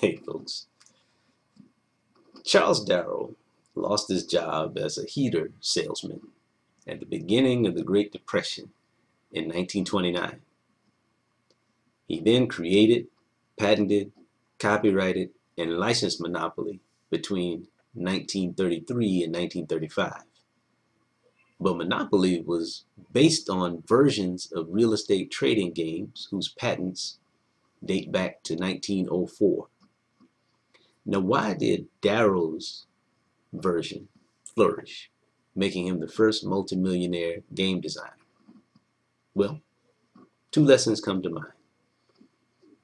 Hey, folks. Charles Darrow lost his job as a heater salesman at the beginning of the Great Depression in 1929. He then created, patented, copyrighted, and licensed Monopoly between 1933 and 1935. But Monopoly was based on versions of real estate trading games whose patents date back to 1904. Now, why did Darrow's version flourish, making him the first multimillionaire game designer? Well, two lessons come to mind.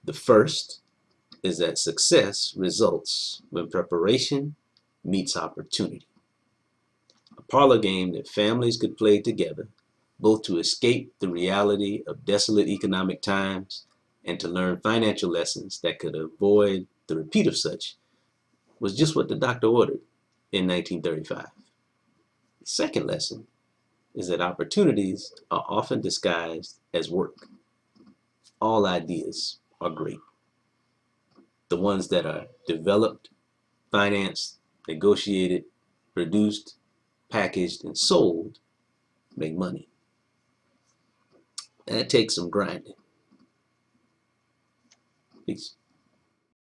The first is that success results when preparation meets opportunity. A parlor game that families could play together, both to escape the reality of desolate economic times and to learn financial lessons that could avoid the repeat of such, was just what the doctor ordered in 1935. The second lesson is that opportunities are often disguised as work. All ideas are great. The ones that are developed, financed, negotiated, produced, packaged, and sold make money. And that takes some grinding. Peace.